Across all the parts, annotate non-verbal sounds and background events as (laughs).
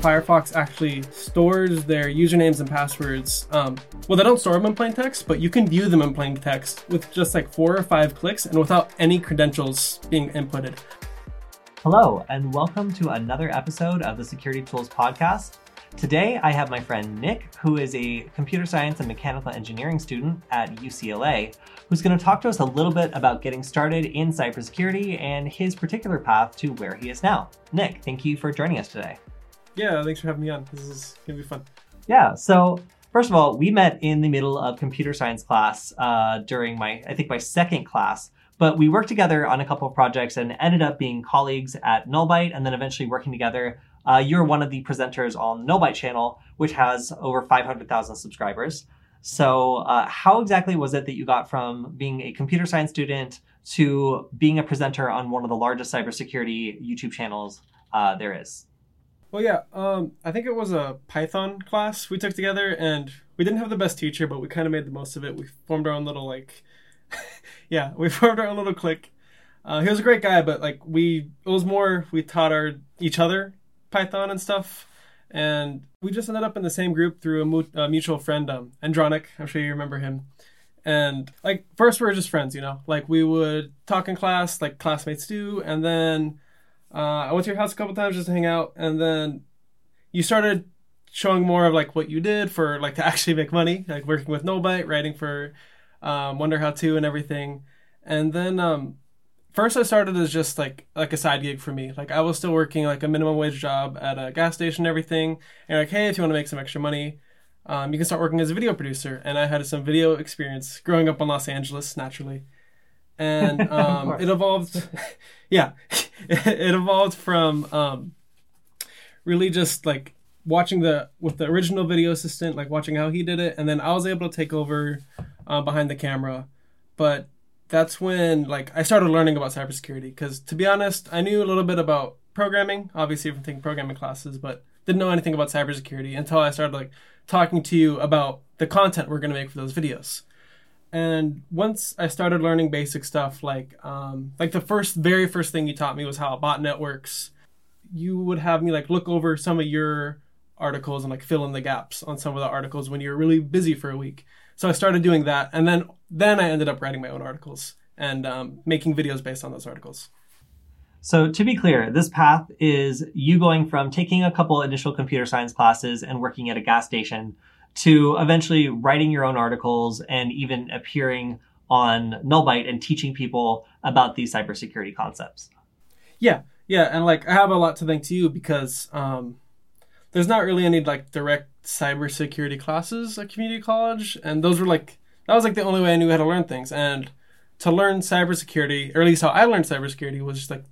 Firefox actually stores their usernames and passwords. Um, well, they don't store them in plain text, but you can view them in plain text with just like four or five clicks and without any credentials being inputted. Hello, and welcome to another episode of the Security Tools Podcast. Today, I have my friend Nick, who is a computer science and mechanical engineering student at UCLA, who's going to talk to us a little bit about getting started in cybersecurity and his particular path to where he is now. Nick, thank you for joining us today. Yeah, thanks for having me on. This is to be fun. Yeah, so first of all, we met in the middle of computer science class uh, during my, I think, my second class. But we worked together on a couple of projects and ended up being colleagues at Nullbyte and then eventually working together uh, you're one of the presenters on Nullbyte channel, which has over 500,000 subscribers. So, uh, how exactly was it that you got from being a computer science student to being a presenter on one of the largest cybersecurity YouTube channels uh, there is? Well, yeah, um, I think it was a Python class we took together, and we didn't have the best teacher, but we kind of made the most of it. We formed our own little like, (laughs) yeah, we (laughs) formed our own little clique. Uh, he was a great guy, but like we, it was more we taught our each other Python and stuff. And we just ended up in the same group through a, mu- a mutual friend, um, Andronic. I'm sure you remember him. And like first we were just friends, you know, like we would talk in class, like classmates do. And then uh, I went to your house a couple times just to hang out. And then you started showing more of like what you did for like to (laughs) actually make money, like working with Nullbyte, writing for um, Wonder How To and everything. And then um, first I started as just like like a side gig for me. Like I was still working like a minimum wage job at a gas station and everything. And like, hey, if you want to make some extra money, um, you can start working as a video producer. And I had some video experience growing up in Los Angeles naturally. And (laughs) um, it evolved, (laughs) yeah, (laughs) it evolved from um, really just like watching the with the original video assistant, like watching how he did it, and then I was able to take over uh, behind the camera. But that's when like I started learning about cybersecurity because to be honest, I knew a little bit about programming, obviously from taking programming classes, but didn't know anything about cybersecurity until I started like talking to you about the content we're going to make for those videos. And once I started learning basic stuff, like um, like the first, very first thing you taught me was how a botnet works. You would have me like look over some of your articles and like fill in the gaps on some of the articles when you're really busy for a week. So I started doing that, and then then I ended up writing my own articles and um, making videos based on those articles. So to be clear, this path is you going from taking a couple initial computer science classes and working at a gas station to eventually writing your own articles and even appearing on Nullbyte and teaching people about these cybersecurity concepts. Yeah, yeah, and like I have a lot to thank to you because um, there's not really any like direct cybersecurity classes at community college, and those were like that was like the only way I knew how to learn things. And to learn cybersecurity, or at least how I learned cybersecurity, was just like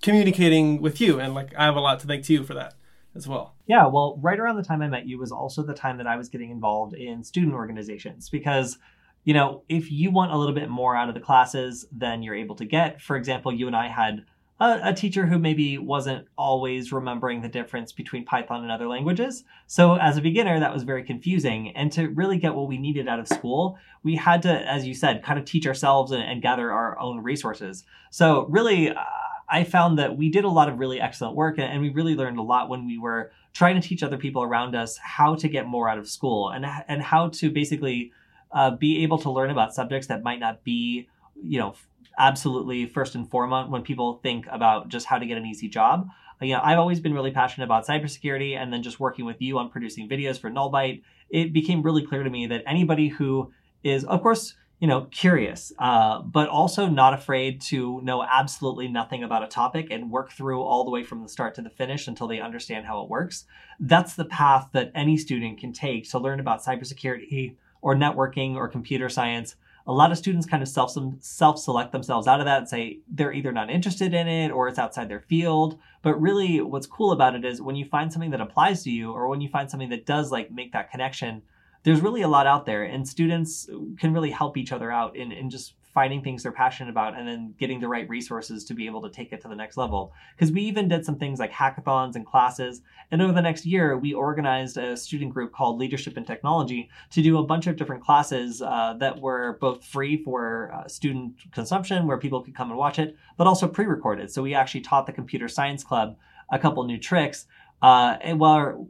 communicating with you, and like I have a lot to thank to you for that as well. Yeah, well, right around the time I met you was also the time that I was getting involved in student organizations because you know, if you want a little bit more out of the classes than you're able to get, for example, you and I had a, a, teacher who maybe wasn't always remembering the difference between Python and other languages. So as a beginner, that was very confusing. And to really get what we needed out of school, we had to, as you said, kind of teach ourselves and, and gather our own resources. So really, uh, I found that we did a lot of really excellent work and we really learned a lot when we were trying to teach other people around us how to get more out of school and, and how to basically uh, be able to learn about subjects that might not be, you know, absolutely first and foremost when people think about just how to get an easy job. You know, I've always been really passionate about cybersecurity, and then just working with you on producing videos for Nullbyte, it became really clear to me that anybody who is, of course, you know, curious, uh, but also not afraid to know absolutely nothing about a topic and work through all the way from the start to the finish until they understand how it works. That's the path that any student can take to learn about cybersecurity or networking or computer science a lot of students kind of self self select themselves out of that and say they're either not interested in it or it's outside their field. But really, what's cool about it is when you find something that applies to you, or when you find something that does like make that connection. There's really a lot out there, and students can really help each other out in, in just finding things they're passionate about and then getting the right resources to be able to take it to the next level. Because we even did some things like hackathons and classes. And over the next year, we organized a student group called Leadership and Technology to do a bunch of different classes uh, that were both free for uh, student consumption, where people could come and watch it, but also pre recorded. So we actually taught the Computer Science Club a couple new tricks Uh, and while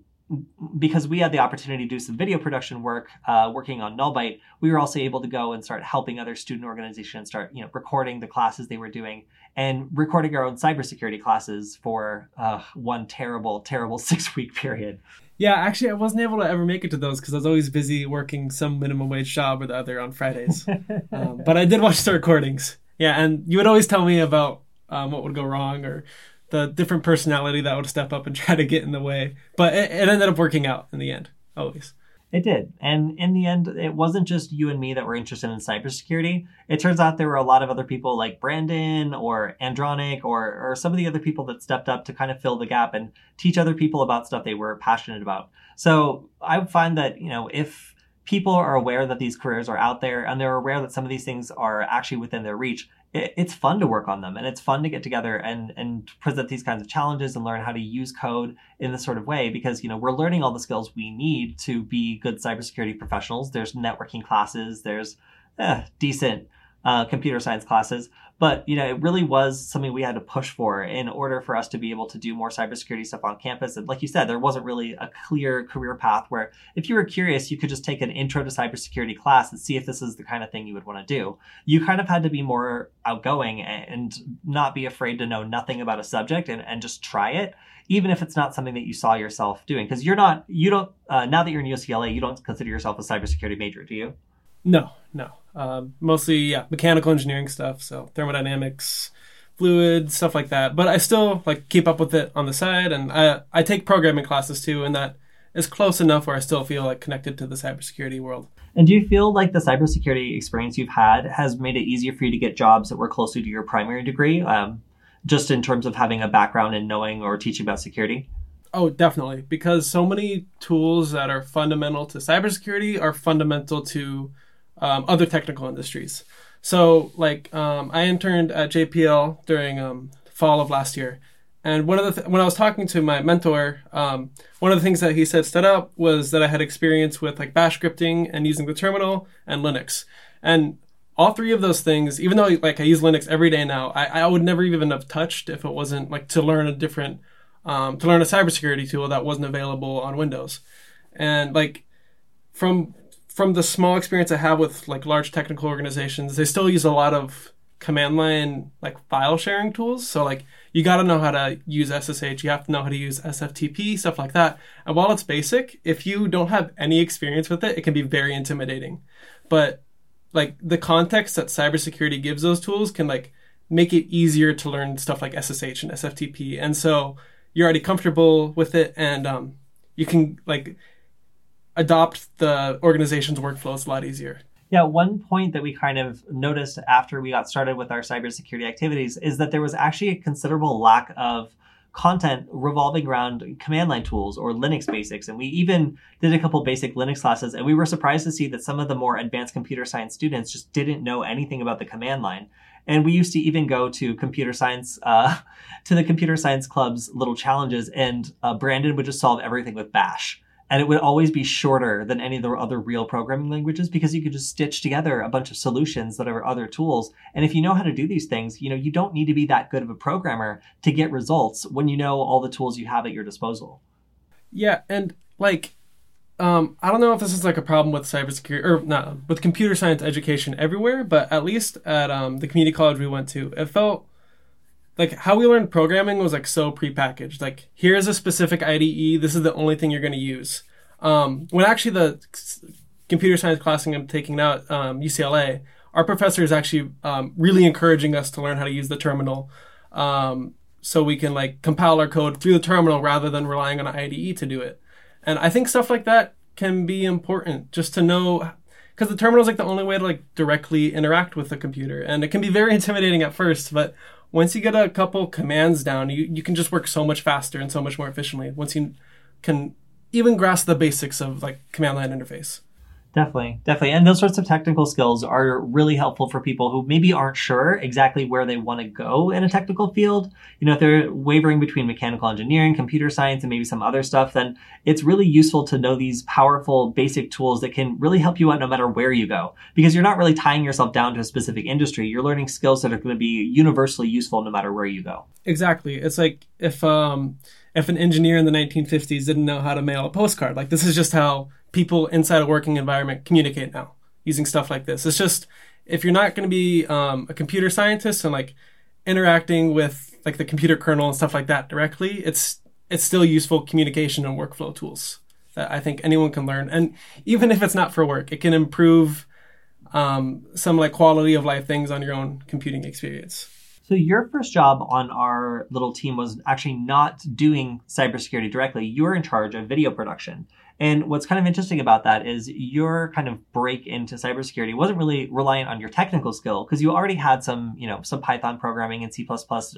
because we had the opportunity to do some video production work uh, working on Nullbyte, we were also able to go and start helping other student organizations start, you know, recording the classes they were doing and recording our own cybersecurity classes for uh, one terrible, terrible (laughs) six week period. Yeah, actually, I wasn't able to ever make it to those because I was always busy working some minimum wage job or the other on Fridays. (laughs) um, but I did watch the recordings. Yeah, and you would always tell me about um, what would go wrong or the different personality that would step up and (laughs) try to get in the way. But it, it ended up working out in the end, always. It did. And in the end, it wasn't just you and me that were interested in cybersecurity. It turns out there were a lot of other people like Brandon or Andronic or, or some of the other people that stepped up to kind of fill the gap and teach other people about stuff they were passionate about. So I find that, you know, if people are aware that these careers are out there and they're aware that some of these things are actually within their reach, it, it's fun to work on them and it's fun to get together and and present these kinds of challenges and learn how to use code in this sort of way because you know we're learning all the skills we need to be good cybersecurity professionals. There's networking classes, there's eh, decent uh, computer science classes. But you know, it really was something we had to push for in order for us to be able to do more cybersecurity stuff on campus. And like you said, there wasn't really a clear career path where if you were curious, you could just take an intro to cybersecurity class and see if this is the kind of thing you would want to do. You kind of had to be more outgoing and not be afraid to know nothing about a subject and, and just try it even if it's not something that you saw yourself doing because you're not you don't uh, now that you're in ucla you don't consider yourself a cybersecurity major do you no, no. Um, mostly, yeah, mechanical engineering stuff. So thermodynamics, fluid stuff like that. But I still like keep up with it on the side, and I I take programming classes too, and that is close enough where I still feel like connected to the cybersecurity world. And do you feel like the cybersecurity experience you've had has made it easier for you to get jobs that were closer to your primary degree, um, just in terms of having a background in knowing or teaching about security? Oh, definitely, because so many tools that are fundamental to cybersecurity are fundamental to um, other technical industries. So, like, um, I interned at JPL during um, fall of last year, and one of the th- when I was talking to my mentor, um, one of the things that he said stood out was that I had experience with like Bash scripting and using the terminal and Linux, and all three of those things. Even though like I use Linux every day now, I, I would never even have touched if it wasn't like to learn a different um, to learn a cybersecurity tool that wasn't available on Windows, and like from from the small experience I have with like large technical organizations, they still use a lot of command line like file sharing tools. So like you got to know how to use SSH, you have to know how to use SFTP, stuff like that. And while it's basic, if you don't have any experience with it, it can be very intimidating. But like the context that cybersecurity gives those tools can like make it easier to learn stuff like SSH and SFTP. And so you're already comfortable with it and um, you can like adopt the organization's workflows a lot easier. Yeah, one point that we kind of noticed after we got started with our cybersecurity activities is that there was actually a considerable lack of content revolving around command line tools or Linux basics. And we even did a couple basic Linux classes, and we were surprised to see that some of the more advanced computer science students just didn't know anything about the command line. And we used to even go to computer science, uh, (laughs) to the computer science club's little challenges, and uh, Brandon would just solve everything with Bash and it would always be shorter than any of the other real programming languages because you could just stitch together a bunch of solutions that are other tools. And if you know how to do these things you know you don't need to be that good of a programmer to get results when you know all the tools you have at your disposal. Yeah and like um, I don't know if this is like a problem with cybersecurity or not with computer science education everywhere, but at least at um, the community college we went to, it felt like how we learned programming was like so prepackaged. Like here's a specific IDE. This is the only thing you're going to use. Um, when actually the computer science class I'm taking now at um, UCLA, our professor is actually um, really encouraging us to learn how to use the terminal, um, so we can like compile our code through the terminal rather than relying on an IDE to do it. And I think stuff like that can be important just to know because the terminal is like the only way to like directly interact with the computer and it can be very (laughs) intimidating at first but once you get a couple commands down, you, you can just work so much faster and so much more efficiently once you can even grasp the basics of like command line interface. Definitely, definitely. And those sorts of technical skills are really helpful for people who maybe aren't sure exactly where they want to go in a technical field. You know, if they're wavering between mechanical engineering, computer science, and maybe some other stuff, then it's really useful to know these powerful basic tools that can really help you out no matter where you go. Because you're not really tying yourself down to a specific industry. You're learning skills that are going to be universally useful no matter where you go. Exactly. It's like if um if an engineer in the 1950s didn't know how to mail a postcard, like this is just how people inside a working environment communicate now using stuff like this. It's just if you're not going to be um, a computer scientist and like interacting with like the computer kernel and stuff like that directly, it's it's still useful communication and workflow tools that I think anyone can learn. And even if it's not for work, it can improve um, some like quality of life things on your own computing experience. So your first job on our little team was actually not doing cybersecurity directly. You were in charge of video production. And what's kind of interesting about that is your kind of break into cybersecurity wasn't really reliant on your technical skill because you already had some, you know, some Python programming and C++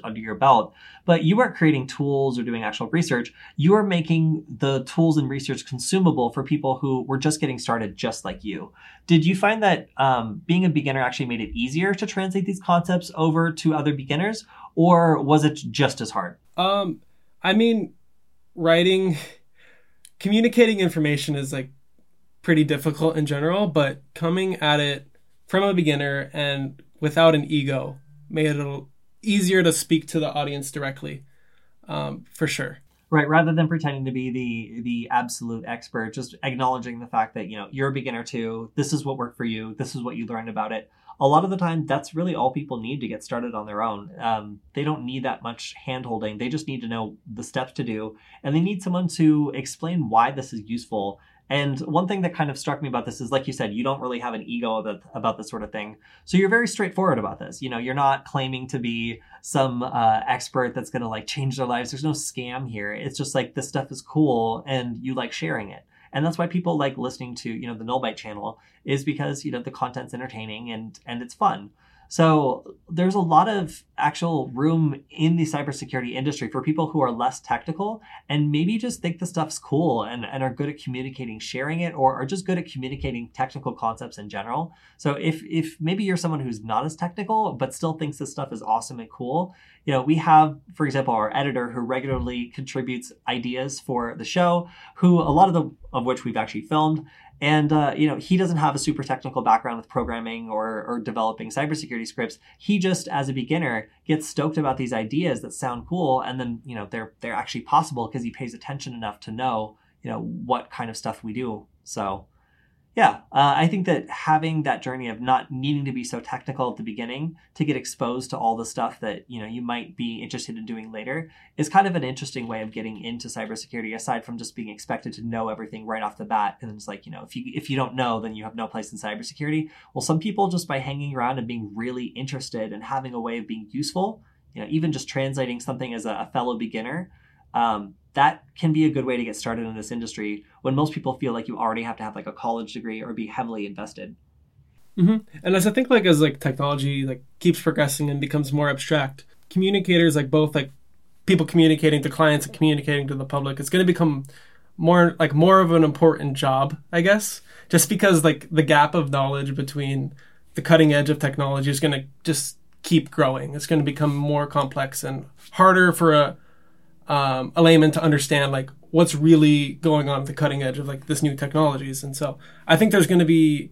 under your belt, but you weren't creating tools or doing actual research. You were making the tools and research consumable for people who were just getting started just like you. Did you find that um, being a beginner actually made it easier to translate these concepts over to other beginners or was it just as hard? Um, I mean, writing communicating information is like pretty difficult in general, but coming at it from a beginner and without an ego made it a easier to speak to the audience directly, um, for sure. Right, rather than pretending to be the the absolute expert, just acknowledging the fact that you know you're a beginner too. This is what worked for you. This is what you learned about it. A lot of the time, that's really all people need to get started on their own. Um, they don't need that much handholding. They just need to know the steps to do, and they need someone to explain why this is useful and one thing that kind of struck me about this is, like you said, you don't really have an ego about, about this sort of thing. So you're very straightforward about this. You know, you're not claiming to be some uh, expert that's going to like change their lives. There's no scam here. It's just like this stuff is cool and you like sharing it. And that's why people like listening to, you know, the Nullbyte channel is because, you know, the content's entertaining and, and it's fun. So there's a lot of actual room in the cybersecurity industry for people who are less technical and maybe just think the stuff's cool and, and are good at communicating, sharing it, or are just good at communicating technical concepts in general. So if if maybe you're someone who's not as technical but still thinks this stuff is awesome and cool, you know, we have, for example, our editor who regularly contributes ideas for the show, who a lot of the of which we've actually filmed and uh, you know, he doesn't have a super technical background with programming or, or developing cybersecurity scripts. He just, as a beginner, gets stoked about these ideas that sound cool, and then you know they're they're actually possible because he pays attention enough to know you know what kind of stuff we do. So yeah, uh, I think that having that journey of not needing to be so technical at the beginning to get exposed to all the stuff that you know you might be interested in doing later is kind of an interesting way of getting into cybersecurity. Aside from just being expected to know everything right off the bat, and it's like you know if you if you don't know, then you have no place in cybersecurity. Well, some people just by hanging around and being really interested and having a way of being useful, you know, even just translating something as a, a fellow beginner. Um, that can be a good way to get started in this industry when most people feel like you already have to have like a college degree or be heavily invested. Mm-hmm. And as I think like as like technology like keeps progressing and becomes more abstract, communicators like both like people communicating to clients and communicating to the public, it's going to become more like more of an important job, I guess. Just because like the gap of knowledge between the cutting edge of technology is going to just keep growing. It's going to become more complex and harder for a um, a layman to understand like what's really going on at the cutting edge of like this new technologies. And so I think there's going to be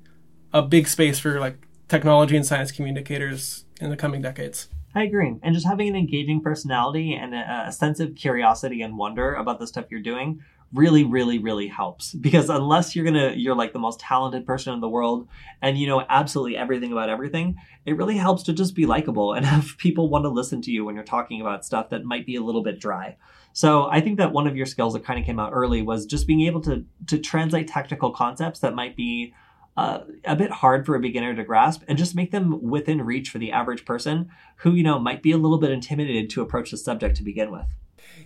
a big space for like technology and science communicators in the coming decades. I agree. And just having an engaging personality and a, a sense of curiosity and wonder about the stuff you're doing really really really helps. Because unless you're gonna you're like the most talented person in the world and you know absolutely everything about everything it really helps to just be likable and (laughs) have people want to listen to you when you're talking about stuff that might be a little bit dry. So i think that one of your skills that kind of came out early was just being able to to translate technical concepts that might be uh, a bit hard for a beginner to grasp and just make them within reach for the average person who you know might be a little bit intimidated to approach the subject to begin with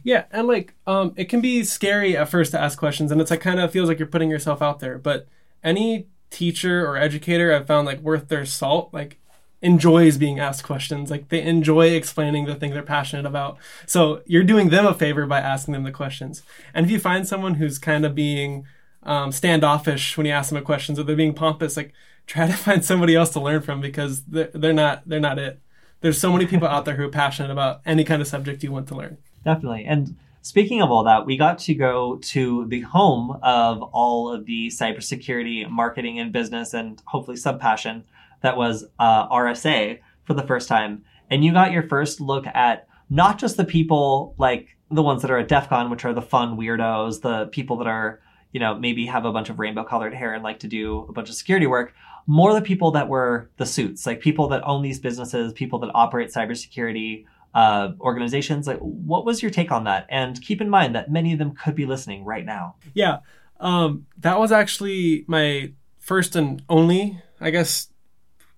yeah, and like um it can be scary at first to ask questions and it's like kind of feels like you're putting yourself out there, but any teacher or educator I've found like worth their salt like enjoys being asked questions. Like they enjoy explaining the thing they're passionate about. So you're doing them a favor by asking them the questions. And if you find someone who's kind of being um, standoffish when you ask them a questions or they're being pompous, like try to (laughs) find somebody else to learn from because they're, they're not they're not it. There's so many people out there who are passionate about any kind of subject you want to learn. Definitely. And speaking of all that, we got to go to the home of all of the cybersecurity marketing and business and hopefully sub passion that was uh, RSA for the first time. And you got your first look at not just the people like the ones that are at DEF CON, which are the fun weirdos, the people that are, you know, maybe have a bunch of rainbow colored hair and like to do a bunch of security work, more the people that were the suits, like people that own these businesses, people that operate cybersecurity uh, organizations. Like, what was your take on that? And keep in mind that many of them could be listening right now. Yeah, um, that was actually my first and only, I guess,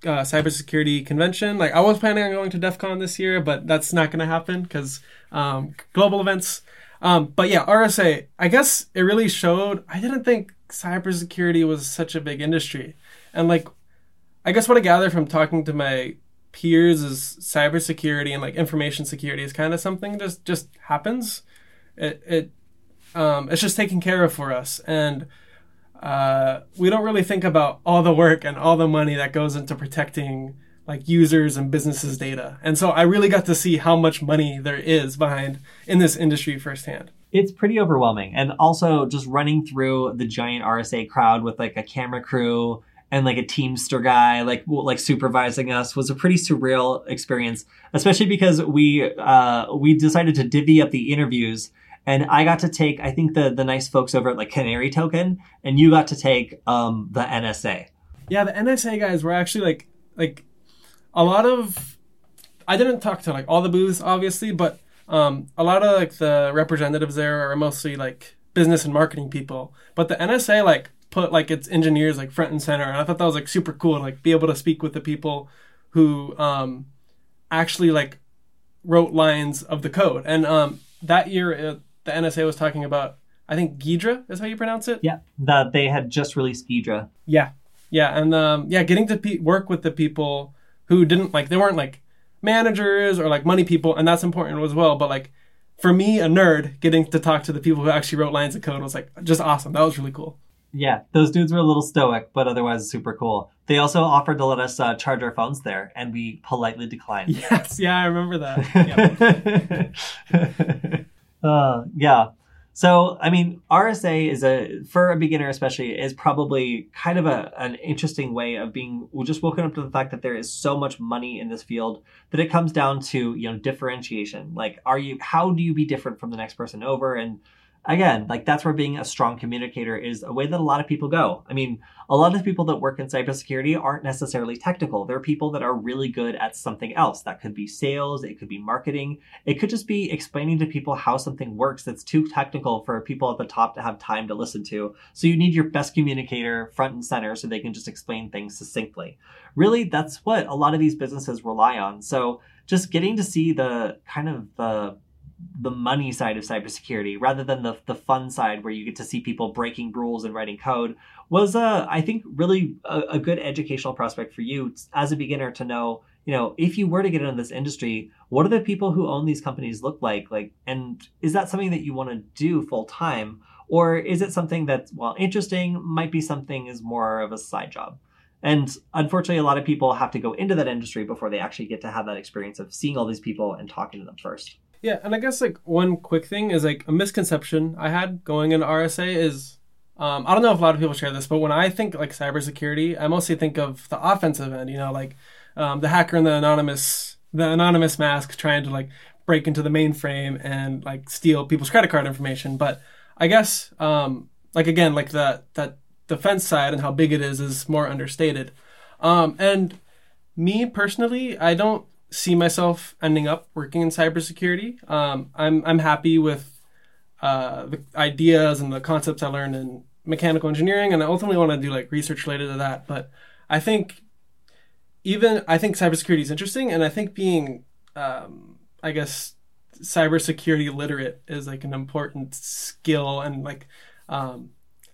uh, cybersecurity convention. Like, I was planning on going to DEF CON this year, but that's not going to happen because um, global events. Um, but yeah, RSA, I guess it really showed. I didn't think cybersecurity was such a big industry. And like, I guess what I gather from talking to my peers is cybersecurity and like information security is kind of something just just happens. It it um, it's just taken care of for us, and uh, we don't really think about all the work and all the money that goes into protecting like users and businesses' data. And so I really got to see how much money there is behind in this industry firsthand it's pretty overwhelming. And also just running through the giant RSA crowd with like a camera crew and like a Teamster guy like like supervising us was a pretty surreal experience, especially because we uh, we decided to divvy up the interviews. And I got to take, I think the the nice folks over at like Canary Token, and you got to take um, the NSA. Yeah, the NSA guys were actually like like a lot of. I didn't talk to like all the booths, obviously, but um, a lot of like the representatives there are mostly like business and marketing people. But the NSA like put like its engineers like front and center and i thought that was like super cool to like be able to speak with the people who um actually like wrote lines of the code. And um that year uh, the nsa was talking about i think ghidra is how you pronounce it? Yeah that they had just released ghidra. Yeah. Yeah and um yeah getting to pe- work with the people who didn't like they weren't like managers or like money people and that's important as well but like for me a nerd getting to talk to the people who actually wrote lines of code was like just awesome. That was really cool yeah, those dudes were a little stoic, but otherwise super cool. They also offered to let us uh, charge our phones there, and we politely declined. (laughs) Yes, yeah, I remember that. (laughs) uh, yeah. So, I mean, RSA is a for a beginner, especially, is probably kind of a an interesting way of being just woken up to the fact that there is so much money in this field that it comes down to you know differentiation. Like, are you? How do you be different from the next person over? And again, like that's where being a strong communicator is a way that a lot of people go. I mean, a lot of people that work in cybersecurity aren't necessarily technical. They're people that are really good at something else. That could be sales, it could be marketing, it could just be explaining to people how something works that's too technical for people at the top to have time to listen to. So you need your best communicator front and center so they can just explain things succinctly. Really, that's what a lot of these businesses rely on. So just getting to see the kind of the the money side of cybersecurity rather than the, the fun side where you get to see people breaking rules and writing code was uh, i think really a, a, good educational prospect for you as a beginner to know you know if you were to get into this industry what do the people who own these companies look like? Like and is that something that you want to do full time or is it something that while interesting might be something is more of a side job? And unfortunately, a lot of people have to go into that industry before they actually get to have that experience of seeing all these people and talking to them first. Yeah, and I guess like one quick thing is like a misconception I had going into RSA is um, I don't know if a lot of people share this, but when I think like cybersecurity, I mostly think of the offensive end. You know, like um, the hacker in the anonymous the anonymous mask trying to like break into the mainframe and like steal people's credit card information. But I guess um, like again like that that defense side and how big it is is more understated. Um, and me personally, I don't see myself ending up working in cybersecurity. Um, I'm I'm happy with uh, the ideas and the concepts I learned in mechanical engineering, and I ultimately want to do like research related to that. But I think even I think cybersecurity is interesting, and I think being um, I guess cybersecurity literate is like an important skill and like um,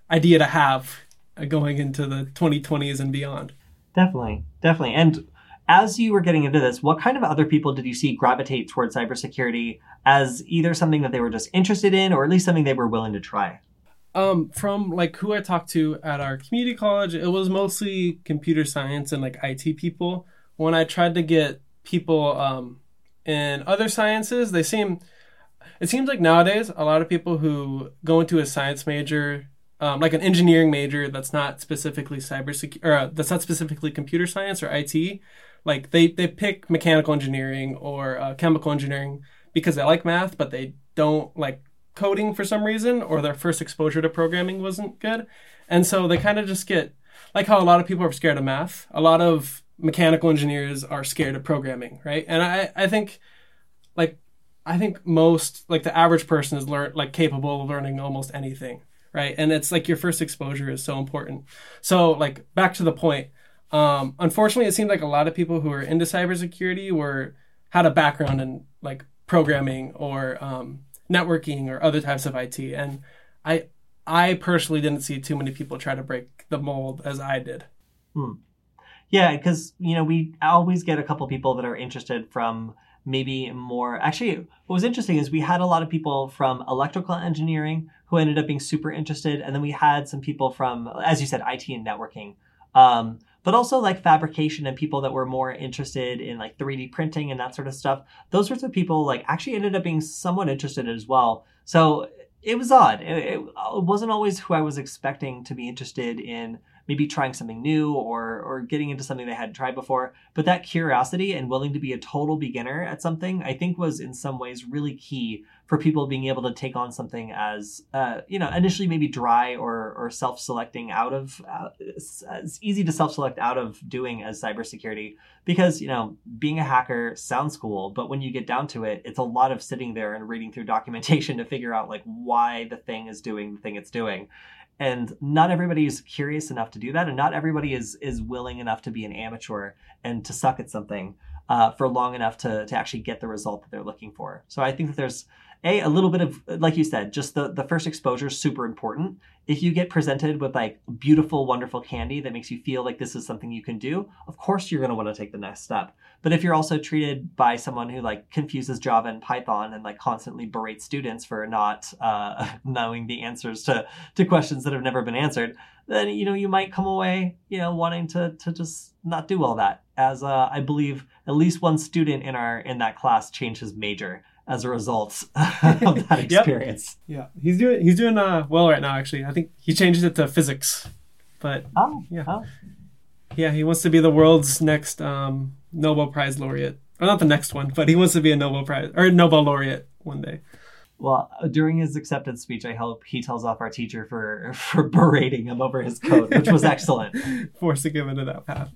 idea to have going into the 2020s and beyond. Definitely, definitely, and as you were getting into this, what kind of other people did you see gravitate towards cybersecurity as either something that they were just interested in or at least something they were willing to try? Um, from like who I talked to at our community college, it was mostly computer science and like IT people. When I tried to get people um, in other sciences, they seem it seems like nowadays a lot of people who go into a science major, um, like an engineering major that's not specifically cybersecurity or uh, that's not specifically computer science or IT, like they they pick mechanical engineering or uh, chemical engineering because they like math, but they don't like coding for some reason or their first exposure to programming wasn't good. And so they kind of just get like how a lot of people are scared of math. A lot of mechanical engineers are scared of programming, right? And I I think like I think most like the average person is learn like capable of learning almost anything, right? And it's like your first exposure is so important. So like back to the point. Um, unfortunately, it seemed like a lot of people who are into cybersecurity were had a background in like programming or um, networking or other types of IT. And I I personally didn't see too many people try to break the mold as I did. Hmm. Yeah, because you know we always get a couple people that are interested from maybe more. Actually, what was interesting is we had a lot of people from electrical engineering who ended up being super interested, and then we had some people from, as you said, IT and networking. Um, but also like fabrication and people that were more interested in like 3D printing and that sort of stuff. Those sorts of people like actually ended up being somewhat interested as well. So it was odd. It, it, uh, it wasn't always who I was expecting to be interested in maybe trying something new or or getting into something they hadn't tried before. But that curiosity and willing to be a total beginner at something, I think, was in some ways really key for people being able to take on something as uh, you know initially maybe dry or or self-selecting out of uh, it's, easy to self-select out of doing as cybersecurity because you know being a hacker sounds cool but when you get down to it it's a lot of sitting there and reading through documentation (laughs) to figure out like why the thing is doing the thing it's doing and not everybody is curious enough to do that and not everybody is is willing enough to be an amateur and to suck at something uh, for long enough to to actually get the result that they're looking for. So i think that there's a a little bit of like you said just the the first exposure is super important. If you get presented with like beautiful wonderful candy that makes you feel like this is something you can do of course you're going to want to take the next step. But if you're also treated by someone who like confuses java and python and like constantly berates students for not uh, (laughs) knowing the answers to to questions that have never been answered then you know you might come away you know wanting to to just not do all that as uh, i believe at least one student in our in that class changed his major as a result (laughs) of (laughs) that experience. yep. Yeah, he's doing he's doing uh, well right now. Actually, I think he changed it to physics. But oh yeah, oh. yeah, he wants to be the world's next um, Nobel Prize laureate. Or not the next one, but he wants to be a Nobel Prize or Nobel laureate one day. Well, during his acceptance speech, I hope he tells off our teacher for (laughs) for berating him over his coat, which was excellent. Forcing him into that path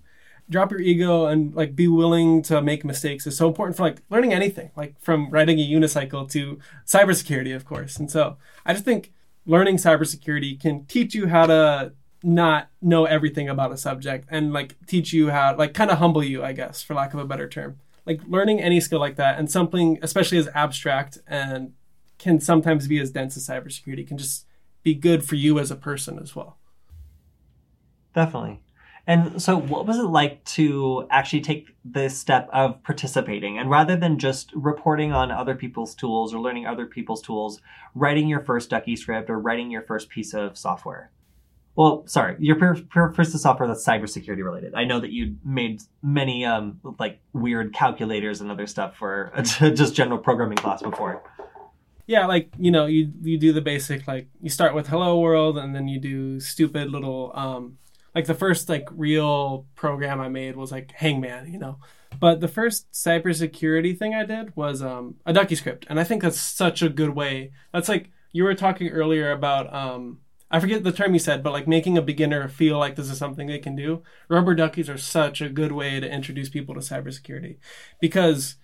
drop your ego and like be willing to make mistakes is so important for like learning anything, like from riding a unicycle to cybersecurity, of course. And so I just think learning cybersecurity can teach you how to not know everything about a subject and like teach you how like kind of humble you, I guess, for lack of a better term. Like learning any skill like that and something especially as abstract and can sometimes be as dense as cybersecurity can just be good for you as a person as well. Definitely. And so, what was it like to actually take the step of participating and rather than just reporting on other people's tools or learning other people's tools, writing your first Ducky script or writing your first piece of software? Well, sorry, your first piece of software that's cybersecurity related. I know that you made many um, like weird calculators and other stuff for (laughs) just general programming class before. Yeah, like you know, you you do the basic like you start with hello world and then you do stupid little um, like the first like real program I made was like Hangman, you know. But the first cybersecurity thing I did was um, a Ducky script, and I think that's such a good way. That's like you were talking earlier about um, I forget the term you said, but like making a beginner feel like this is something they can do. Rubber duckies are such a good way to introduce people to cybersecurity because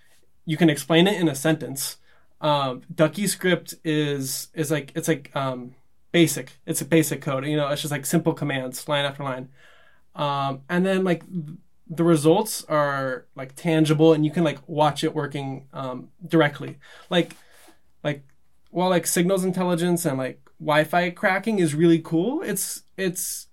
you can explain it in a sentence. Um, Ducky script is is like it's like um, basic. It's a basic code. You know, it's just like simple commands, line after line. Um, and then like the results are like tangible, and you can like watch it working um, directly. Like, like while like signals intelligence and like Wi-Fi cracking is really cool. It's it's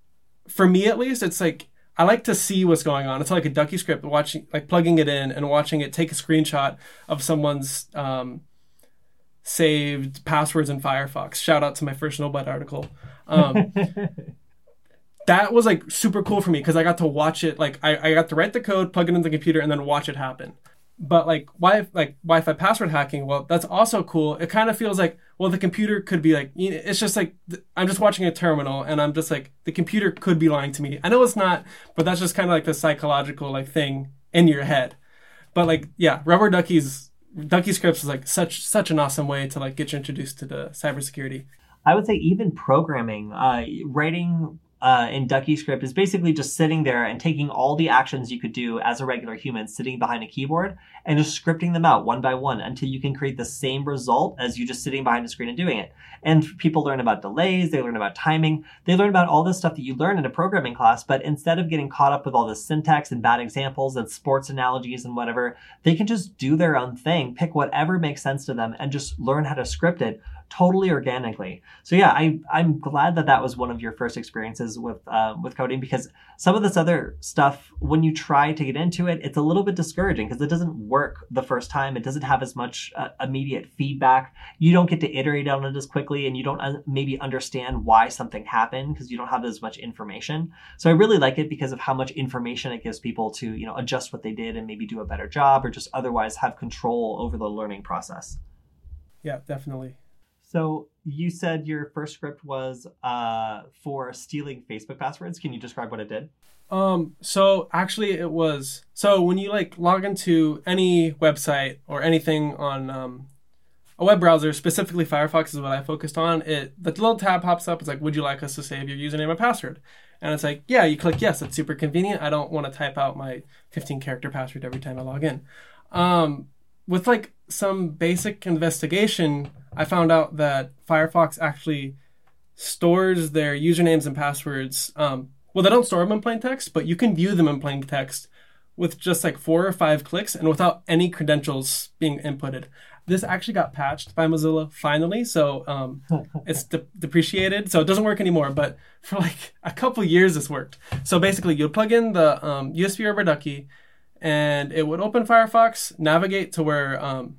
for me at least. It's like I like to see what's going on. It's like a Ducky script, watching like plugging it in and watching it take a screenshot of someone's um, saved passwords in Firefox. Shout out to my first Snowblind article. Um, (laughs) that was like super cool for me because I got to watch it. Like I, I got to write the code, plug it into the computer, and then watch it happen. But like Wi like Wi-Fi password hacking, well, that's also cool. It kind of feels like well, the computer could be like it's just like I'm just watching a terminal, and I'm just like the computer could be lying to me. I know it's not, but that's just kind of like the psychological like thing in your head. But like yeah, rubber duckies, ducky scripts is like such such an awesome way to like get you introduced to the cybersecurity. I would say even programming, uh, writing uh, in Ducky script is basically just sitting there and taking all the actions you could do as a regular human sitting behind a keyboard and just scripting them out one by one until you can create the same result as you just sitting behind a screen and doing it. And people learn about delays, they learn about timing, they learn about all this stuff that you learn in a programming class, but instead of getting caught up with all the syntax and bad examples and sports analogies and whatever, they can just do their own thing, pick whatever makes sense to them and just learn how to script it totally organically. So yeah, I I'm glad that that was one of your first experiences with uh, with coding because some of this other stuff, when you try to get into it, it's a little bit discouraging because it doesn't work the first time. It doesn't have as much uh, immediate feedback. You don't get to iterate on it as quickly, and you don't uh, maybe understand why something happened because you don't have as much information. So I really like it because of how much information it gives people to you know adjust what they did and maybe do a better job or just otherwise have control over the learning process. Yeah, definitely. So you said your first script was uh, for stealing Facebook passwords. Can you describe what it did? Um, so actually it was so when you like log into any website or anything on um, a web browser, specifically Firefox is what I focused on. It the little tab pops up. It's like, would you like us to save your username and password? And it's like, yeah, you click yes. It's super convenient. I don't want to type out my 15 character password every time I log in. Um, with like some basic investigation, I found out that Firefox actually stores their usernames and passwords. Um, well, they don't store them in plain text, but you can view them in plain text with just like four or five clicks and without any credentials being inputted. This actually got patched by Mozilla finally, so um, (laughs) it's de- depreciated, so it doesn't work anymore. But for like a couple years, this worked. So basically, you'd plug in the um, USB rubber ducky, and it would open Firefox, navigate to where um,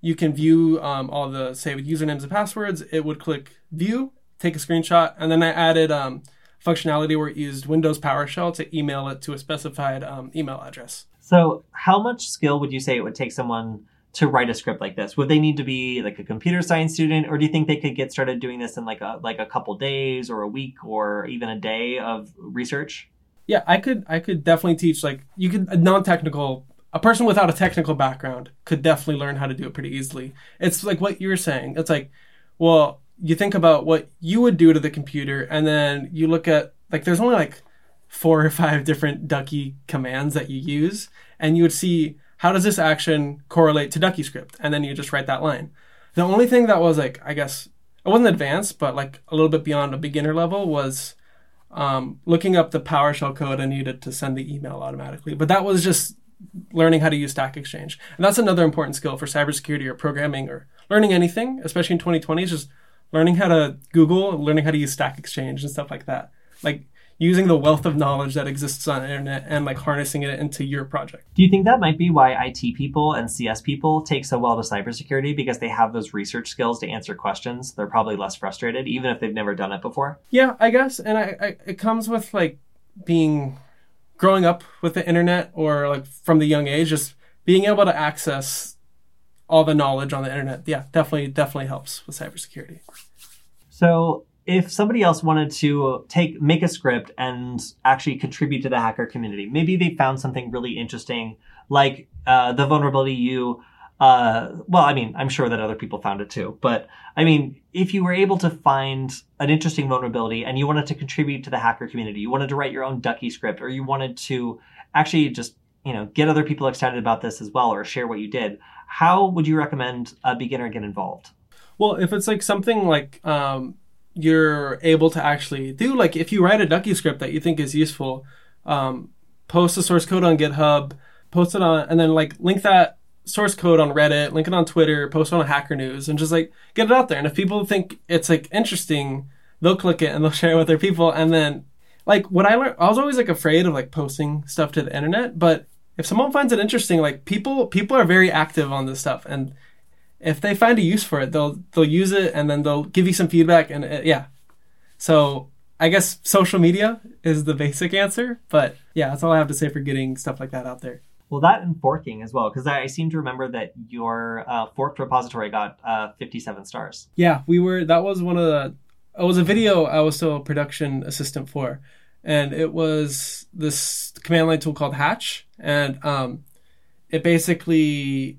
you can view um, all the say with usernames and passwords. It would click view, take a screenshot, and then I added um, functionality where it used Windows PowerShell to email it to a specified um, email address. So, how much skill would you say it would take someone to write a script like this? Would they need to be like a computer science student, or do you think they could get started doing this in like a like a couple days or a week or even a day of research? Yeah, I could I could definitely teach like you could a non-technical a person without a technical background could definitely learn how to do it pretty easily. It's like what you're saying. It's like, well, you think about what you would do to the computer, and then you look at like there's only like four or five different Ducky commands that you use, and you would see how does this action correlate to Ducky script, and then you just write that line. The only thing that was like, I guess, it wasn't advanced, but like a little bit beyond a beginner level was um, looking up the PowerShell code I needed to send the email automatically. But that was just learning how to use Stack Exchange. And that's another important skill for cybersecurity or programming or learning anything, especially in 2020, is just learning how to Google, learning how to use Stack Exchange and stuff like that. Like using the wealth of knowledge that exists on the internet and like harnessing it into your project. Do you think that might be why IT people and CS people take so well to cybersecurity because they have those research skills to answer questions? They're probably less frustrated even if they've never done it before. Yeah, I guess, and I, I it comes with like being growing up with the internet or like from the young age, just being able to access all the knowledge on the internet, yeah, definitely definitely helps with cybersecurity. So if somebody else wanted to take make a script and actually contribute to the hacker community, maybe they found something really interesting, like uh, the vulnerability you uh, well, I mean, I'm sure that other people found it too, but I mean, if you were able to find an interesting vulnerability and you wanted to contribute to the hacker community, you wanted to write your own Ducky script, or you wanted to actually just, you know, get other people excited about this as well, or share what you did, how would you recommend a beginner get involved? Well, if it's like something like um, you're able to actually do, like if you write a Ducky script that you think is useful, um, post the source code on GitHub, post it on, and then like link that source code on Reddit, link it on Twitter, post it on Hacker News, and just like get it out there. And if people think it's like interesting, they'll click it and they'll (laughs) share it with their people. And then like what I learned, I was always like afraid of like posting stuff to the internet, but if someone finds it interesting, like people people are very active on this stuff, and if they find a use for it, they'll they'll use it and then they'll give you some feedback and uh, yeah. So I guess social media is the basic answer, but yeah, that's all I have to say for getting stuff like that out there. Well, that and forking as well, because I seem to remember that your uh, forked repository got uh, 57 stars. Yeah, we were. That was one of the. It was a video I was still a production assistant for, and it was this command line tool called Hatch, and um, it basically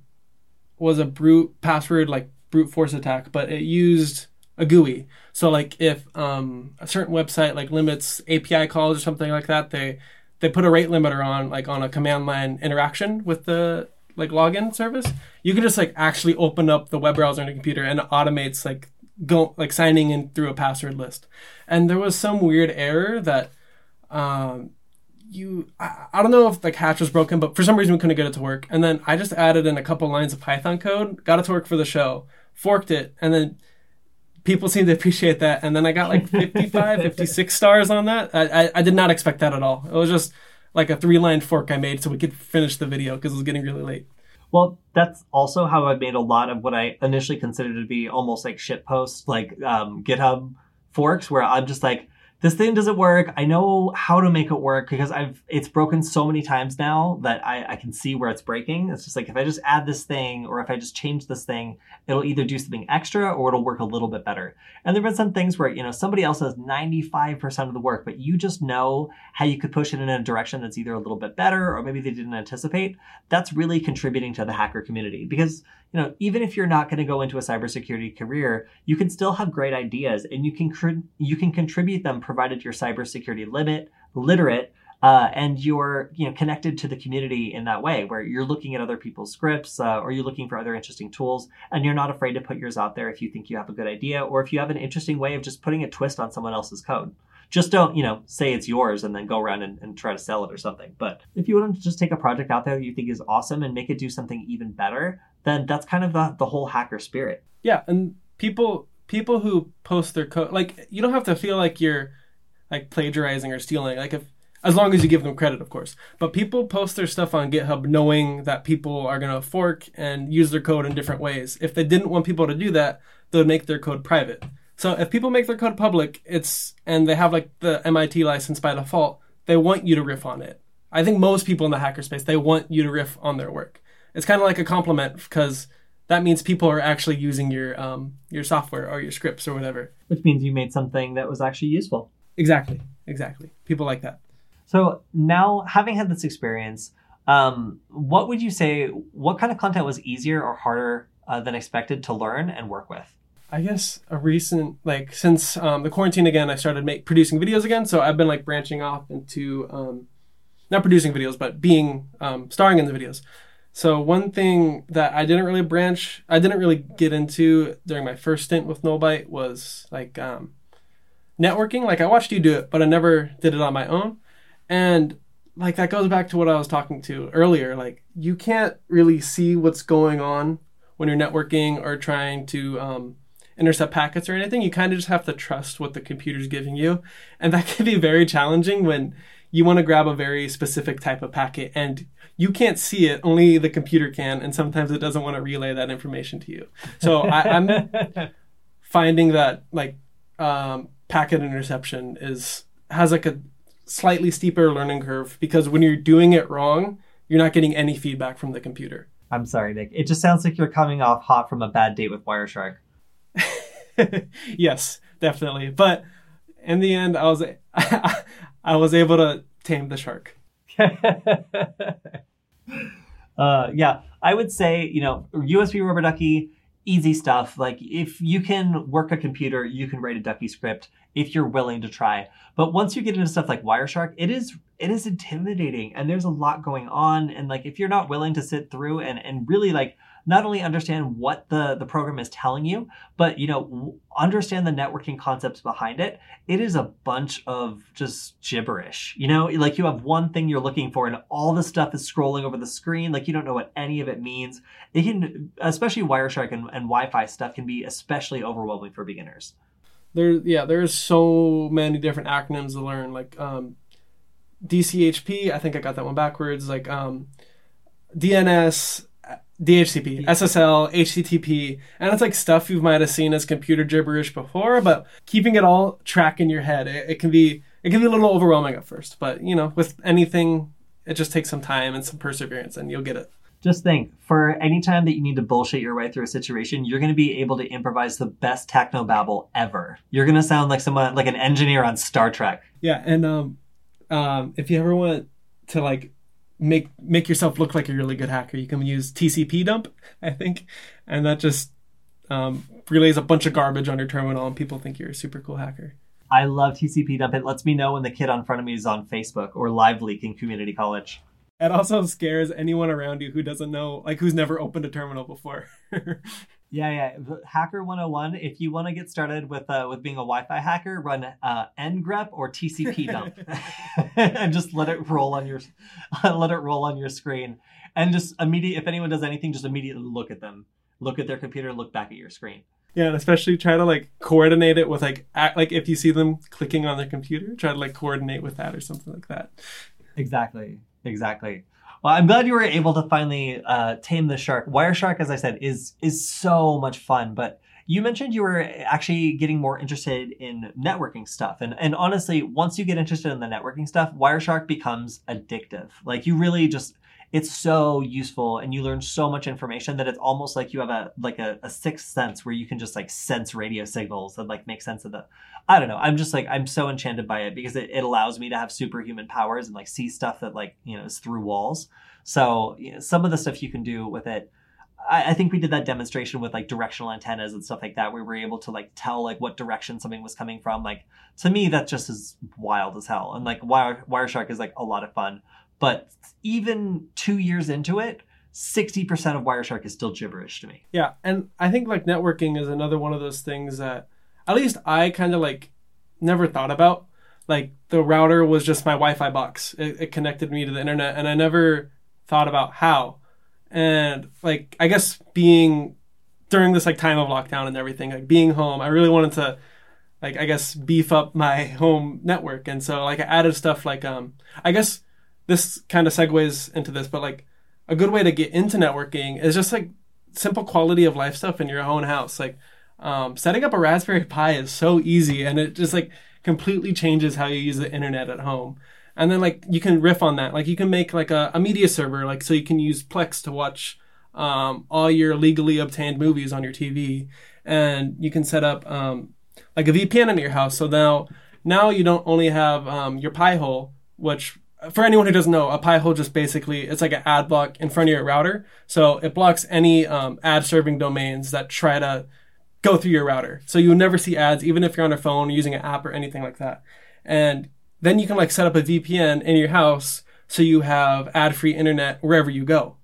was a brute password like brute force attack, but it used a GUI. So like if um, a certain website like limits API calls or something like that, they they put a rate limiter on like on a command line interaction with the like login service. You can just like actually open up the web browser on a computer and it automates like go like signing in through a password list. And there was some weird error that um, you I, I, don't know if like hatch was broken but for some reason we couldn't get it to work. And then i just added in a couple lines of python code got it to work for the show forked it and then people seemed to appreciate that. And then i got like (laughs) 55 56 stars on that. I, I, I did not expect that at all. It was just like a three line fork i made so we could finish the video because it was getting really late. Well, that's also how I've made a lot of what I initially considered to be almost like shit posts, like um, GitHub forks, where I'm just like, this thing doesn't work. I know how to make it work because I've it's broken so many times now that I, I can see where it's breaking. It's just like if I just add this thing or if I just change this thing, it'll either do something extra or it'll work a little bit better. And there have been some things where, you know, somebody else does 95% of the work, but you just know how you could push it in a direction that's either a little bit better or maybe they didn't anticipate. That's really contributing to the hacker community because you know, even if you're not going to go into a cybersecurity career, you can still have great ideas and you can cr- you can contribute them provided you're cybersecurity limit literate uh, and you're you know connected to the community in that way where you're looking at other people's scripts uh, or you're looking for other interesting tools and you're not afraid to put yours out there if you think you have a good idea or if you have an interesting way of just putting a twist on someone else's code. Just don't you know say it's yours and then go around and, and, try to sell it or something. But if you want to just take a project out there that you think is awesome and make it do something even better then that's kind of the, the whole hacker spirit. Yeah, and people people who post their code like you don't have to feel like you're like plagiarizing or stealing. Like if as long as you give them credit, of course. But people post their stuff on GitHub knowing that people are gonna fork and use their code in different ways. If they didn't want people to do that, they would make their code private. So if people make their code public, it's and they have like the MIT license by default, they want you to riff on it. I think most people in the hackerspace they want you to riff on their work it's kind of like a compliment because that means people are actually using your um, your software or your scripts or whatever. Which means you made something that was actually useful. Exactly. Exactly. People like that. So now, having had this experience, um, what would you say? What kind of content was easier or harder uh, than expected to learn and work with? I guess a recent like since um, the quarantine again, I started make, producing videos again. So I've been like branching off into um, not producing videos, but being um, starring in the videos. So one thing that I didn't really branch, I didn't really get into during my first stint with Nullbyte was like um, networking. Like I watched you do it, but I never did it on my own. And like that goes back to what I was talking to earlier. Like you can't really see what's going on when you're networking or trying to um, intercept packets or anything. You kind of just have to trust what the computer's giving you, and that (laughs) can be very challenging when you want to grab a very specific type of packet and you can't see it, only the computer can, and sometimes it doesn't want to relay that information to you. So I, am (laughs) finding that like um, packet interception is has like a slightly steeper learning curve because when you're doing it wrong, you're not getting any feedback from the computer. I'm sorry, Nick. It just sounds like you're coming off hot from a bad date with Wireshark. (laughs) yes, definitely. But in the end, I was (laughs) I was able to tame the shark. (laughs) uh, yeah, I would say, you know, USB rubber ducky, easy stuff. Like if you can work a computer, you can write a ducky script if you're willing to try. But once you get into stuff like Wireshark, it is it is intimidating and there's a lot going on. And like if you're not willing to sit through and, and really like not only understand what the, the program is telling you, but you know, understand the networking concepts behind it. It is a bunch of just gibberish. You know, like you have one thing you're looking for and all the stuff is scrolling over the screen. Like you don't know what any of it means. It can, especially Wireshark and, and Wi-Fi stuff can be especially overwhelming for beginners. There, yeah, there's so many different acronyms to learn. Like um, DCHP, I think I got that one backwards. Like um, DNS, DHCP, SSL, HTTP, and it's like stuff you might have seen as computer gibberish before, but keeping it all track in your head, it, it can be it can be a little overwhelming at first. But you know, with anything, it just takes some time and some perseverance, and you'll get it. Just think, for any time that you need to bullshit your way through a situation, you're going to be able to improvise the best techno babble ever. You're going to sound like someone, like an engineer on Star Trek. Yeah, and um, um, if you ever want to like make make yourself look like a really good hacker, you can use TCP dump, I think, and that just um, relays a bunch of garbage on your terminal, and people think you're a super cool hacker. I love TCP dump. It lets me know when the kid on front of me is on Facebook or live leaking community college. It also scares anyone around you who doesn't know, like who's never opened a terminal before. (laughs) yeah, yeah. Hacker 101. If you want to get started with uh, with being a Wi-Fi hacker, run uh, ngrep or TCP dump, (laughs) and just let it roll on your (laughs) let it roll on your screen, and just immediate. If anyone does anything, just immediately look at them, look at their computer, look back at your screen. Yeah, and especially try to like coordinate it with like act, like if you see them clicking on their computer, try to like coordinate with that or something like that. Exactly. Exactly. Well, I'm glad you were able to finally uh, tame the shark. Wireshark, as I said, is is so much fun. But you mentioned you were actually getting more interested in networking stuff, and and honestly, once you get interested in the networking stuff, Wireshark becomes addictive. Like you really just it's so useful and you learn so much information that it's almost like you have a like a, a sixth sense where you can just like sense radio signals and like make sense of the i don't know. I'm just like i'm so enchanted by it because it, it allows me to have superhuman powers and like see stuff that like you know is through walls. So you know, some of the stuff you can do with it I, I think we did that demonstration with like directional antennas and stuff like that. Where we were able to like tell like what direction something was coming from. Like to me that just is wild as hell. And like wire wireshark is like a lot of fun but even two years into it, 60% of Wireshark is still gibberish to me. Yeah. And I think like networking is another one of those things that at least I kind of like never thought about. Like the router was just my Wi Fi box, it, it connected me to the internet, and I never thought about how. And like, I guess being during this like time of lockdown and everything, like being home, I really wanted to like I guess beef up my (laughs) home network. And so like I added stuff like um I guess this kind of segues into this, but like a good way to get into networking is just like simple quality of life stuff in your own house. Like um, setting up a Raspberry Pi is so easy, and it just like completely changes how you use the internet at home. And then like you can riff on that. Like you can make like a, a media server, like so you can use Plex to watch um, all your legally obtained movies on your TV, and you can set up um, like a VPN in your house. So now now you don't only have um, your Pi-hole, which for anyone who doesn't know, a Pi-hole just basically it's like an ad block in front of your router, so it blocks any um, ad serving domains that try to go through your router. So you never see ads, even if you're on a phone using an app or anything like that. And then you can like set up a VPN in your house so you have ad free internet wherever you go.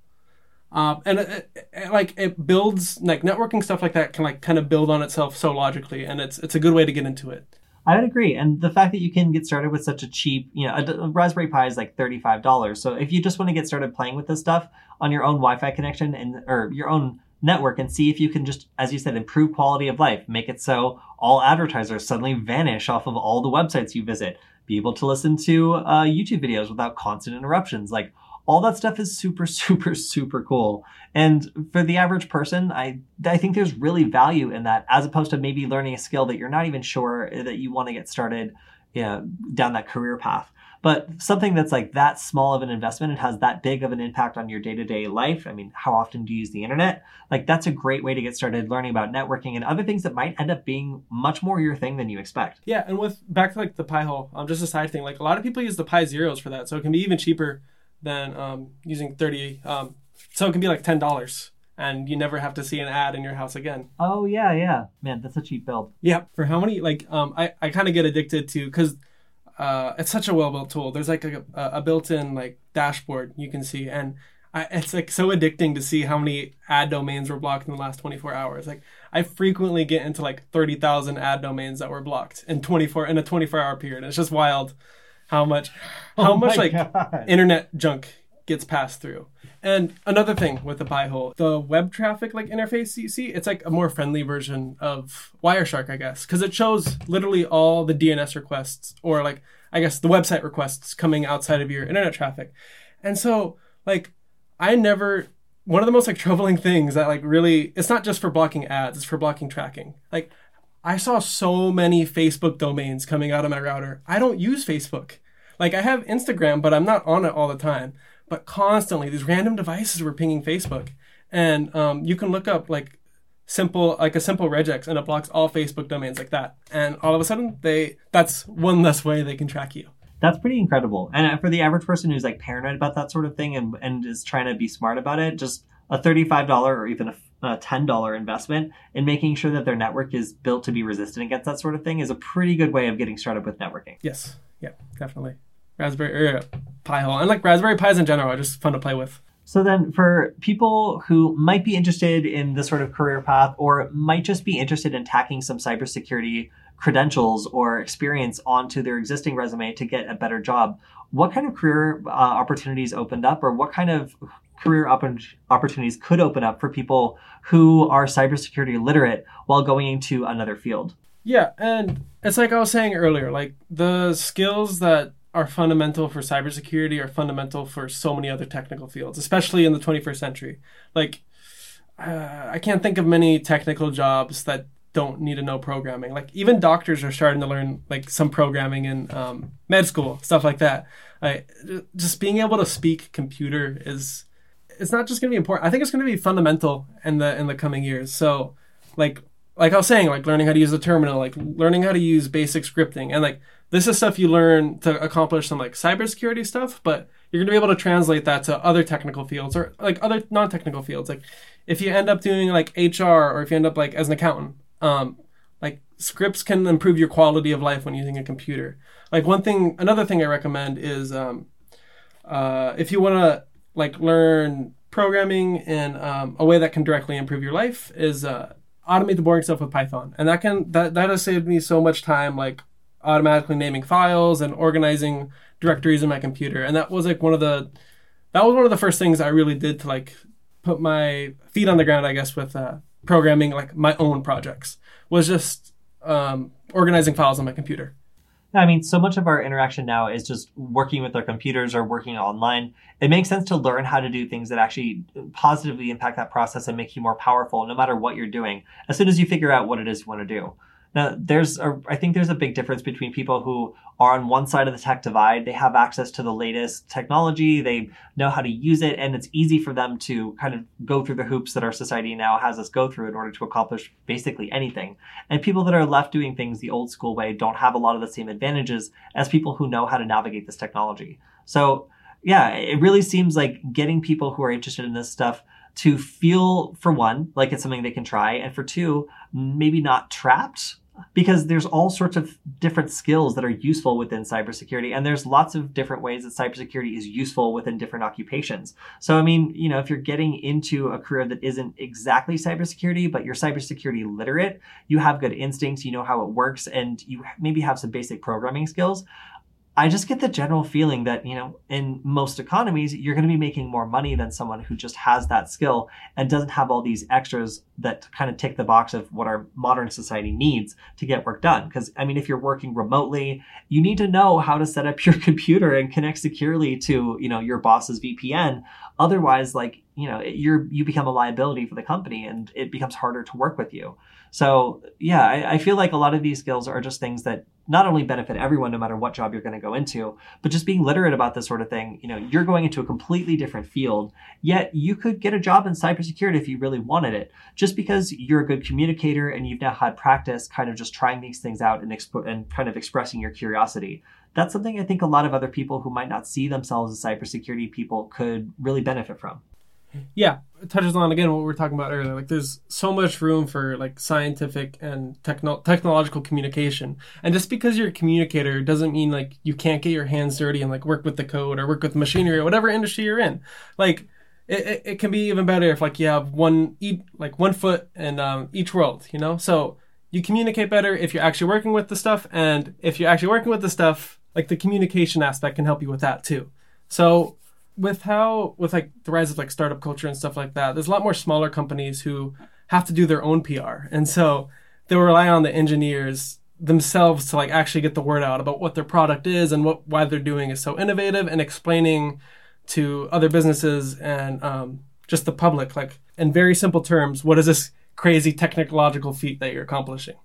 Um, and it, it, like it builds like networking stuff like that can like kind of build on itself so logically, and it's it's a good way to get into it. I would agree. And the fact that you can get started with such a cheap, you know, a, a Raspberry Pi is like $35. So if you just want to get started playing with this stuff on your own Wi-Fi connection and or your own network and see if you can just, as you said, improve quality of life, make it so all advertisers suddenly vanish off of all the websites you visit, be able to listen to uh, YouTube videos without constant interruptions. Like all that stuff is super (laughs) super super cool. And for the average person i i think there's really value in that as opposed to maybe learning a skill that you're not even sure that you want to get started you know, down that career path. But something that's like that small of an investment and has that big of an impact on your day-to-day life i mean how often do you use the internet? Like that's a great way to get started learning about networking and other things that might end up being much more your thing than you expect. Yeah and with back to like the Pi-hole um, just a side thing like a lot of people use the pi zeros for that so it can be even cheaper than um, using 30 um, so it can be like $10 and you never have to see an ad in your house again. Oh yeah yeah. Man that's a cheap build yeah for how many like um, i, I kind of get addicted to because uh, it's such a well-built tool. There's like a, a, built-in like dashboard you can see and I, it's like so addicting to see how many ad domains were blocked in the last 24 hours. Like i frequently get into like 30000 ad domains that were blocked in 24 in a 24 hour period. It's just wild how much (laughs) oh how oh much like God. internet junk gets passed through. And another thing with the Pi-hole, the web traffic like interface you see, it's like a more friendly version of Wireshark, I guess, because it shows literally all the DNS requests or like I guess the website requests coming outside of your internet traffic. And so like I never one of the most like (laughs) troubling things that like really it's not just for blocking ads, it's for blocking tracking. Like I saw so many Facebook domains coming out of my router. I don't use Facebook. Like I have Instagram, but I'm not on it all the time. But constantly, these random devices were pinging Facebook, and um, you can look up like simple like a simple regex and it blocks all Facebook domains like that. And all of a sudden, they that's one less way they can track you. That's pretty incredible. And for the average person who's like paranoid about that sort of thing and, and is trying to be smart about it, just a $35 or even a, a $10 investment in making sure that their network is built to be resistant against that sort of thing is a pretty good way of getting started with networking. Yes. Yeah, definitely. Raspberry or uh, Pi hole. And like Raspberry Pis in general are just fun to play with. So then for people who might be interested in this sort of career path or might just be interested in tacking some cybersecurity credentials or experience onto their existing resume to get a better job, what kind of career uh, opportunities opened up or what kind of career op- opportunities could open up for people who are cybersecurity literate while going into another field? Yeah, and it's like I was saying earlier, like the skills that are fundamental for cybersecurity are fundamental for so many other technical fields, especially in the 21st century. Like, uh, I can't think of many technical jobs that don't need to know programming. Like, even doctors are starting to learn like some programming in um, med school, stuff like that. Like, just being able to speak computer is it's not just going to be important. I think it's going to be fundamental in the in the coming years. So, like like I was saying, like learning how to use the terminal, like learning how to use basic scripting, and like this is stuff you learn to accomplish some like cybersecurity stuff, but you're going to be able to translate that to other technical fields or like other non-technical fields. Like if you end up doing like HR or if you end up like as an accountant, um, like scripts can improve your quality of life when using a computer. Like one thing, another thing I recommend is um, uh, if you want to like learn programming in um, a way that can directly improve your life is uh, automate the boring stuff with Python, and that can that that has saved me so much time, like automatically naming files and organizing directories in my computer, and that was like one of the that was one of the first things I really did to like put my feet on the ground, I guess, with uh, programming like my own projects was just um, organizing files on my computer. I mean, so much of our interaction now is just working with our computers or working online. It makes sense to learn how to do things that actually positively impact that process and make you more powerful no matter what you're doing as soon as you figure out what it is you want to do. Now, there's a, I think there's a big difference between people who are on one side of the tech divide. They have access to the latest technology. They know how to use it. And it's easy for them to kind of go through the hoops that our society now has us go through in order to accomplish basically anything. And people that are left doing things the old school way don't have a lot of the same advantages as people who know how to navigate this technology. So yeah, it really seems like getting people who are interested in this stuff to feel, for one, like it's something they can try, and for two, maybe not trapped because there's all sorts of different skills that are useful within cybersecurity and there's lots of different ways that cybersecurity is useful within different occupations. So i mean you know if you're getting into a career that isn't exactly cybersecurity but you're cybersecurity literate you have good instincts you know how it works and you maybe have some basic programming skills I just get the general feeling that, you know, in most economies, you're going to be making more money than someone who just has that skill and doesn't have all these extras that kind of tick the box of what our modern society needs to get work done. Because, I mean, if you're working remotely, you need to know how to set up (laughs) your computer and connect securely to, you know, your boss's VPN. Otherwise, like, you know, you're, you become a liability for the company and it becomes harder to work with you. So yeah, I, I, feel like a lot of these skills are just things that not only benefit everyone, no matter what job you're going to go into, but just being literate about this sort of thing. You know, you're going into a completely different field, yet you could get a job in cybersecurity if you really wanted it, just because you're a good communicator and you've now had practice kind of just trying these things out and, and kind of expressing your curiosity. That's something I think a lot of other people who might not see themselves as cybersecurity people could really benefit from yeah it touches on again what we were talking about earlier like there's so much room for like scientific and techno- technological communication. And just because you're a communicator doesn't mean like you can't get your hands dirty and like work with the code or work with machinery or whatever industry you're in. Like it, it, it can be even better if like you have one like one foot in um, each world you know? So you communicate better if you're actually working with the stuff and if you're actually working with the stuff like the communication aspect can help you with that too. So with how with like the rise of like startup culture and stuff like that, there's a lot more smaller companies who have to do their own PR, and so they rely on the engineers themselves to like actually get the word out about what their product is and what why they're doing is so innovative and explaining to other businesses and um, just the public, like in very simple terms, what is this crazy technological feat that you're accomplishing?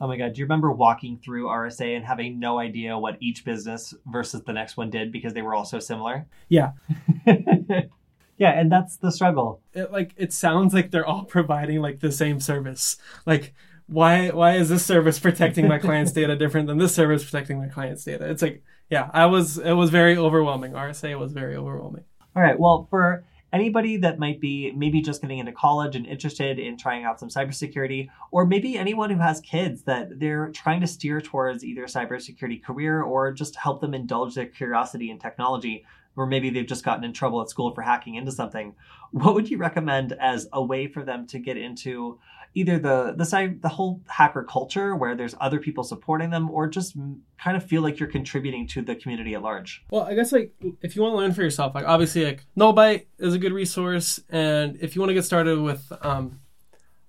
Oh my god, do you remember walking through RSA and having no idea what each business versus the next one did because they were all so similar? Yeah. (laughs) yeah, and that's the struggle. It like it sounds like they're all providing like the same service. Like why why is this service protecting my client's (laughs) data different than this service protecting my client's data? It's like yeah, I was it was very overwhelming. RSA was very overwhelming. All right. Well, for anybody that might be maybe just getting into college and interested in trying out some cybersecurity, or maybe anyone who has kids that they're trying to steer towards either a cybersecurity career or just help them indulge their curiosity in technology, or maybe they've just gotten in trouble at school for hacking into something, what would you recommend as a way for them to get into either the the side the whole hacker culture where there's other people supporting them or just kind of feel like you're contributing to the community at large. Well i guess like if you want to learn for yourself like obviously like nullbyte is a good resource and if you want to get started with um,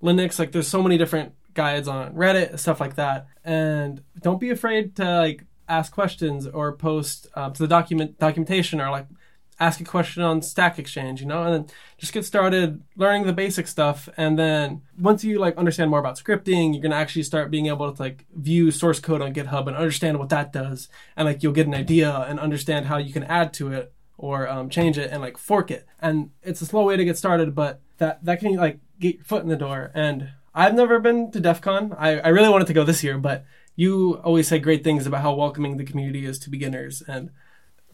linux like there's so many different guides on reddit stuff like that. And don't be afraid to like ask questions or post uh, to the document documentation or like ask a question on Stack Exchange, you know, and then just get started learning the basic stuff. And then once you like understand more about scripting, you're gonna actually start being able to like view source code on GitHub and understand what that does. And like you'll get an idea and understand how you can add to it or um, change it and like fork it. And it's a slow way to get started, but that that can like get your foot in the door. And I've never been to DEF CON. I, I really wanted to go this year, but you always say great things about how welcoming the community is to beginners and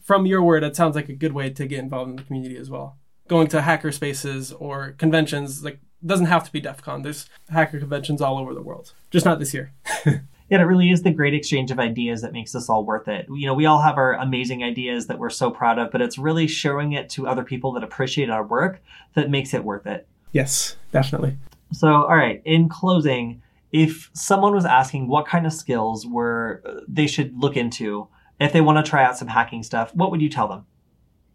from your word, it sounds like a good way to get involved in the community as well. Going to hacker spaces or conventions, like doesn't have to be DEF CON. There's hacker conventions all over the world, just not this year. (laughs) yeah, it really is the great exchange of ideas that makes this all worth it. You know, we all have our amazing ideas that we're so proud of, but it's really showing it to other people that appreciate our work that makes it worth it. Yes, definitely. So, all right, in closing, if someone was asking what kind of skills were uh, they should look into if they want to try out some hacking stuff, what would you tell them?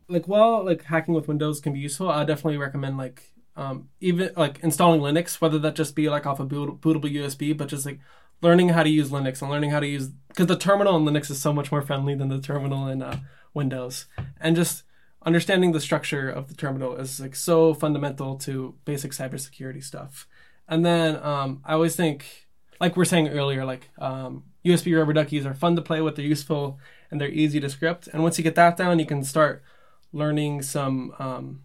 Like, while like hacking with Windows can be useful. I definitely recommend like um, even like installing Linux, whether that just be like off a boot- bootable USB, but just like learning how to use Linux and learning how to use because the terminal in Linux is so much more friendly than the terminal in uh, Windows, and just understanding the structure of the terminal is like so fundamental to basic cybersecurity stuff. And then um, I always think, like we're saying earlier, like um, USB rubber duckies are fun to play with, they're useful, and they're easy to script. And once you get that down, you can start learning some um,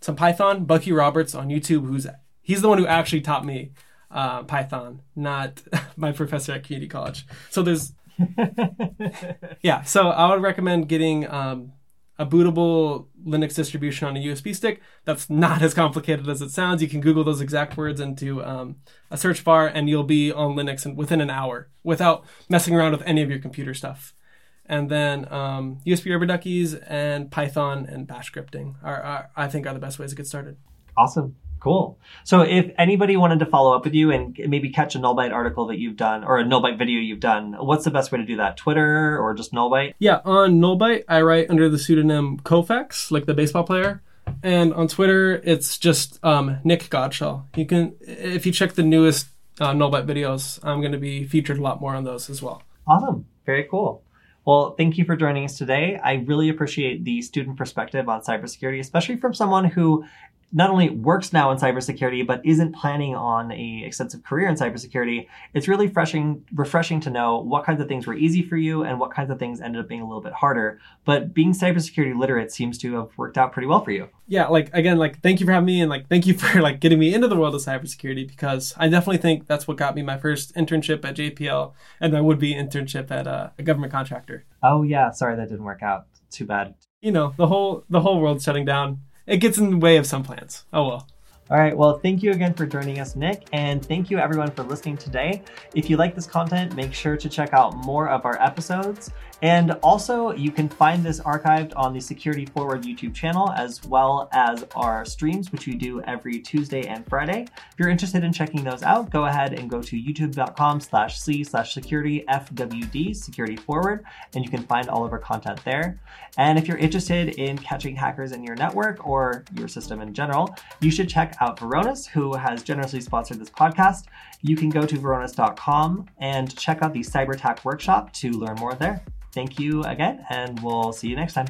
some Python. Bucky Roberts on YouTube, who's he's the one who actually taught me uh, Python, not (laughs) my professor at community college. So there's (laughs) yeah. So I would recommend getting um, a bootable Linux distribution on a USB stick. That's not as complicated as it sounds. You can Google those exact words into um, a search bar, and you'll be on Linux within an hour without messing around with any of your computer stuff and then um, USB rubber duckies and Python and Bash scripting are, are, I think are the best ways to get started. Awesome. Cool. So if anybody wanted to follow up with you and maybe catch a Nullbyte article that you've done or a Nullbyte video you've done, what's the best way to do that? Twitter or just Nullbyte? Yeah, on Nullbyte, I write under the pseudonym Koufax, like the baseball player. And on Twitter, it's just um, Nick Godshall. You can, if you check the newest uh, Nullbyte videos, I'm going to be featured a lot more on those as well. Awesome. Very cool. Well, thank you for joining us today. I really appreciate the student perspective on cybersecurity, especially from someone who not only works now in cybersecurity but isn't planning on a extensive career in cybersecurity. It's really refreshing refreshing to know what kinds of things were easy for you and what kinds of things ended up being a little bit harder. But being cybersecurity literate seems to have worked out pretty well for you. Yeah like again like thank you for having me and like thank you for like getting me into the world of cybersecurity because i definitely think that's what got me my first internship at jpl and my would-be internship at uh, a government contractor. Oh yeah. Sorry that didn't work out. Too bad. You know the whole the whole world's shutting down it gets in the way of some plans. Oh well. All right. Well, thank you again for joining us, Nick. And thank you everyone for listening today. If you like this content, make sure to check out more of our episodes. And also, you can find this archived on the Security Forward YouTube channel, as well as our streams, which we do every Tuesday and Friday. If you're interested in checking those out, go ahead and go to youtube.com slash c slash security fwd, security forward, and you can find all of our content there. And if you're interested in catching hackers in your network or your system in general, you should check out Varonis, who has generously sponsored this podcast. You can go to varonis.com and check out the Cyber Attack workshop to learn more there. Thank you again, and we'll see you next time.